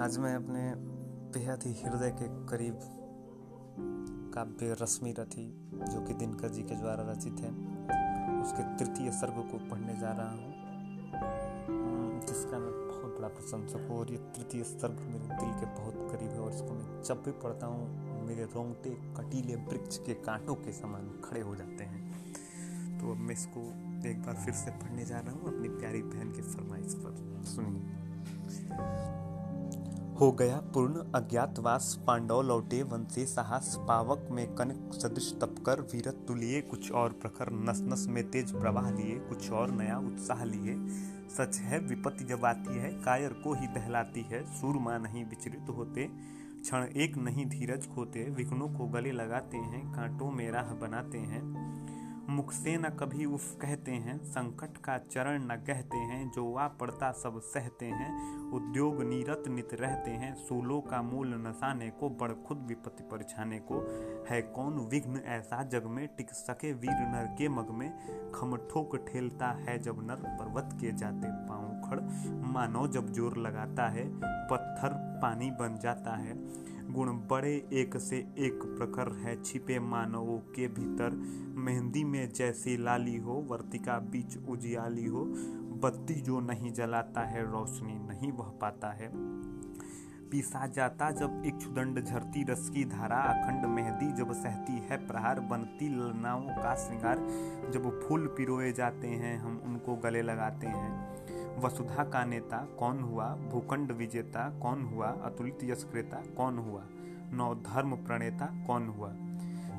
आज मैं अपने बेहद ही हृदय के करीब काव्य रश्मि रथी जो कि दिनकर जी के द्वारा रचित है उसके तृतीय सर्ग को पढ़ने जा रहा हूँ। हम्म, जिसका मैं बहुत बड़ा प्रशंसक हूँ और ये तृतीय सर्ग मेरे दिल के बहुत करीब है और इसको मैं जब भी पढ़ता हूँ मेरे रोंगटे कटीले वृक्ष के कांटों के समान खड़े हो जाते हैं। तो अब मैं इसको एक बार फिर से पढ़ने जा रहा हूँ अपनी प्यारी बहन के फरमाइश पर। सुनिए। हो गया पूर्ण अज्ञातवास पांडव लौटे से साहस पावक में कनक सदृश तपकर वीरत तुलिए कुछ और प्रखर नस नस में तेज प्रवाह लिए, कुछ और नया उत्साह लिए। सच है विपत्ति जब आती है, कायर को ही दहलाती है। सूरमा नहीं विचलित होते, क्षण एक नहीं धीरज खोते। विघ्नों को गले लगाते हैं, कांटों में राह बनाते हैं। मुख से न कभी उफ कहते हैं, संकट का चरण न कहते हैं जो आ पड़ता सब सहते हैं, उद्योग नीरत नित रहते हैं, सूलों का मूल नसाने को, बड़ खुद विपत्ति परछाने को, है कौन विघ्न ऐसा जग में, टिक सके वीर नर के मग में, खम ठोक ठेलता है जब नर पर्वत के जाते पाँव खड़ मानो जब ज़ोर लगाता है, पत्थर पानी बन जाता है गुण बड़े एक से एक प्रखर है। छिपे मानवों के भीतर मेहंदी में जैसी लाली हो, वर्तिका बीच उजियाली हो, बत्ती जो नहीं जलाता है, रोशनी नहीं बह पाता है। पीसा जाता जब एक क्षुदंड झरती रस की धारा, अखंड मेहंदी जब सहती है प्रहार, बनती ललनाओं का श्रृंगार। जब फूल पिरोए जाते हैं, हम उनको गले लगाते हैं। वसुधा का नेता कौन हुआ? भूखंड विजेता कौन हुआ? अतुलित यशक्रेता कौन हुआ? नौ धर्म प्रणेता कौन हुआ?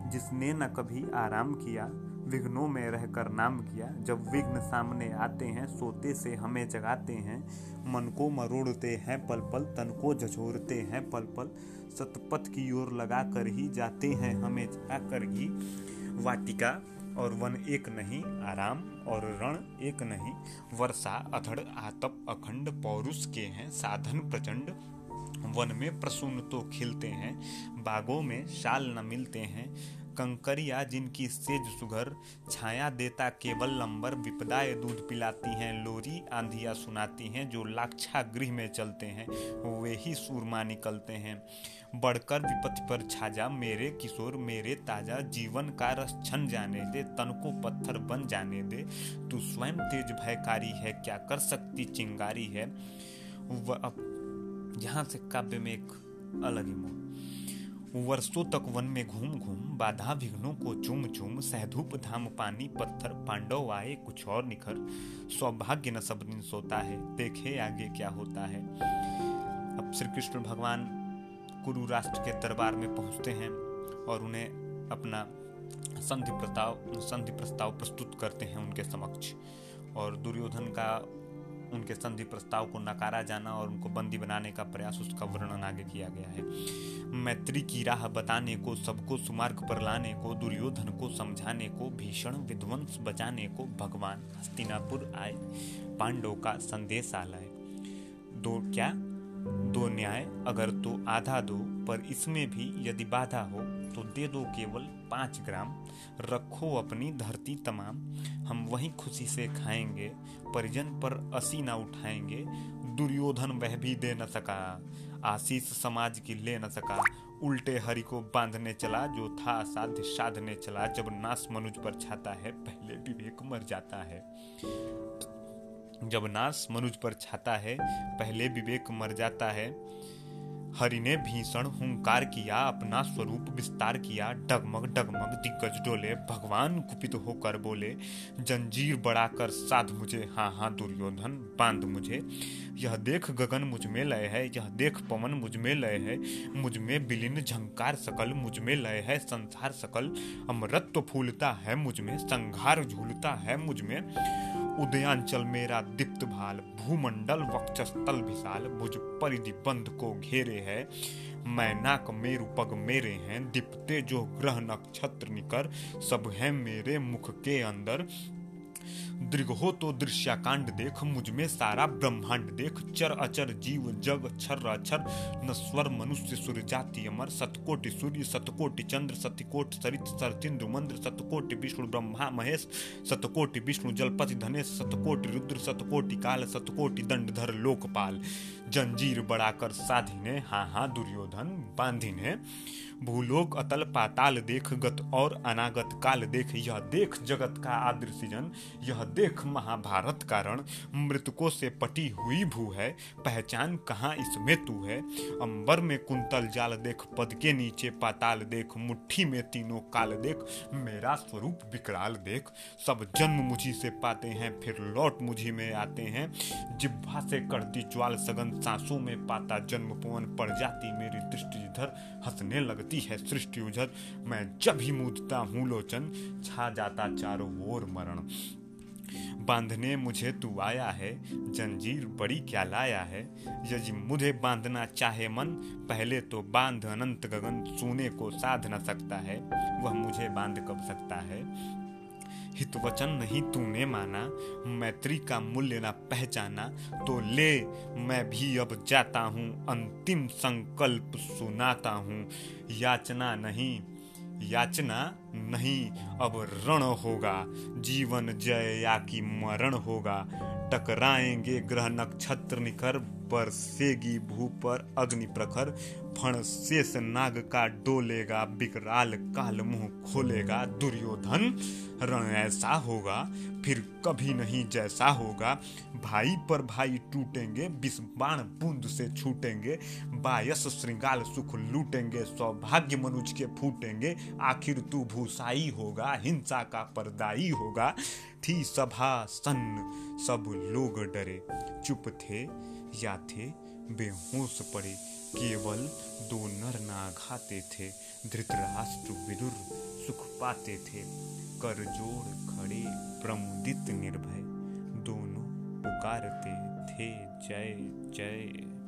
जिसने न कभी आराम किया, विघ्नों में रहकर नाम किया, जब विघ्न सामने आते हैं, सोते से हमें जगाते हैं, मन को मरोड़ते हैं पल पल तन को झझोरते हैं पल पल सतपथ की ओर लगा कर ही जाते हैं, हमें जाकर ही वाटिका और वन एक नहीं, आराम और रण एक नहीं। वर्षा अथड़ आतप, अखंड, पौरुष के हैं, साधन प्रचंड। वन में प्रसून तो खिलते हैं, बागों में शाल न मिलते हैं कंकरिया जिनकी सेज सुघर छाया देता केवल लंबर विपदाएँ दूध पिलाती हैं, लोरी आंधिया सुनाती हैं, जो लाक्षा गृह में चलते हैं, वे ही सूरमा निकलते हैं। बढ़कर विपत्ति पर छाजा, मेरे किशोर, मेरे ताज़ा, जीवन का रस छन जाने दे तन को पत्थर बन जाने दे। तू स्वयं तेज भयकारी है, क्या कर सकती चिंगारी है? वह अब यहाँ से काव्य में एक अलग ही मोड़। वर्षों तक वन में घूम घूम, बाधा विघ्नों को चूम चूम, सहधूप धाम पानी, पत्थर, पांडव आए, कुछ और निखर। सौभाग्य न सब दिन सोता है, देखे आगे क्या होता है। अब श्री कृष्ण भगवान कुरु राष्ट्र के दरबार में पहुँचते हैं और उन्हें अपना संधि प्रस्ताव संधि प्रस्ताव प्रस्तुत करते हैं उनके समक्ष। और दुर्योधन का उनके संधि प्रस्ताव को नकारा जाना और उनको बंदी बनाने का प्रयास, उसका वर्णन आगे किया गया है। मैत्री की राह बताने को, सबको सुमार्ग पर लाने को, दुर्योधन को समझाने को, भीषण विध्वंस बचाने को भगवान हस्तिनापुर आए, पांडव का संदेश आलाय दो क्या? दो न्याय, अगर तो आधा दो, पर इसमें भी यदि बाधा हो तो दे दो केवल पाँच ग्राम। रखो अपनी धरती तमाम। हम वहीं खुशी से खाएँगे, परिजन पर असी ना उठाएँगे। दुर्योधन वह भी दे न सका, आशीष समाज की ले न सका। उल्टे हरि को बांधने चला, जो था साध्य साधने चला। जब नाश मनुज पर छाता है, पहले विवेक मर जाता है। जब नाश मनुज पर छाता है, पहले विवेक मर जाता है। हरि ने भीषण हुंकार किया, अपना स्वरूप विस्तार किया, डगमग डगमग, दिग्गज डोले, भगवान कुपित होकर बोले, जंजीर बढ़ाकर साध मुझे हाँ हाँ दुर्योधन, बाँध मुझे। यह देख गगन मुझमें लय है, यह देख पवन मुझमें लय है, मुझमें बिलिन झंकार सकल, मुझमें लय है संसार सकल, अमृत तो फूलता है मुझमें, संघार झूलता है मुझमें। उदयांचल मेरा दीप्त भाल, भूमंडल वक्षस्थल विशाल भुज परिधि बंध को घेरे है। मैं नाक मेरु पग मेरे हैं, दीप्ते जो ग्रह नक्षत्र निकर, सब हैं मेरे मुख के अंदर। दृग हो तो दृश्याकांड देख, मुझमें सारा ब्रह्मांड देख। चर अचर जीव जग, छर अक्षर नस्वर मनुष्य सूर्य जाति अमर। सतकोटि सूर्य, सतकोटि चंद्र, सतकोट सरित सरचिंद्र मंद्र, सतकोटि विष्णु ब्रह्मा महेश, सतकोटि विष्णु जलपति धनेश, सतकोटि रुद्र, सतकोटि काल, सतकोटि दंडधर लोकपाल। जंजीर बढ़ाकर साधिने हाँ हाँ दुर्योधन बांधिने। भूलोक अतल पाताल देख, गत और अनागत काल देख, यह देख जगत का आदर सृजन, यह देख महाभारत कारण मृतकों से पटी हुई भू है, पहचान कहाँ इसमें तू है? अंबर में कुंतल जाल देख, पद के नीचे पाताल देख, मुट्ठी में तीनों काल देख, मेरा स्वरूप विकराल देख। सब जन्म मुझी से पाते हैं, फिर लौट मुझी में आते हैं। जिब्भा से करती ज्वाल सगन सांसों में पाता जन्म पवन पड़ जाती, मेरी दृष्टि इधर हंसने लगती है सृष्टि उजर मैं जब ही मूदता हूँ लोचन, छा जाता चारों ओर मरण। बांधने मुझे तू आया है, जंजीर बड़ी क्या लाया है? यदि मुझे बांधना चाहे मन, पहले तो बाँध अनंत गगन, सोने को साध न सकता है। वह मुझे बाँध कब सकता है? हित वचन नहीं तूने माना। मैत्री का मूल्य न पहचाना। तो ले, मैं भी अब जाता हूँ, अंतिम संकल्प सुनाता हूँ। याचना नहीं याचना नहीं, अब रण होगा। जीवन जय या कि मरण होगा। टकराएँगे ग्रह नक्षत्र निकर बरसेगी भू पर अग्नि प्रखर, फण शेष नाग का डोलेगा विकराल काल मुँह खोलेगा। दुर्योधन, रण ऐसा होगा, फिर कभी नहीं जैसा होगा। भाई पर भाई टूटेंगे विस्बाण बूंद से छूटेंगे। बायस श्रृंगाल सुख लूटेंगे, सौभाग्य मनुज के फूटेंगे। आखिर तू भूसाई होगा, हिंसा का परदाई होगा। थी सभा सन्न, सब लोग डरे। चुप थे या थे, बेहोश पड़े। केवल दो नर ना नाघाते थे, धृतराष्ट्र विदुर सुख पाते थे। करजोर खड़े प्रमुदित निर्भय, दोनों पुकारते थे, जय जय।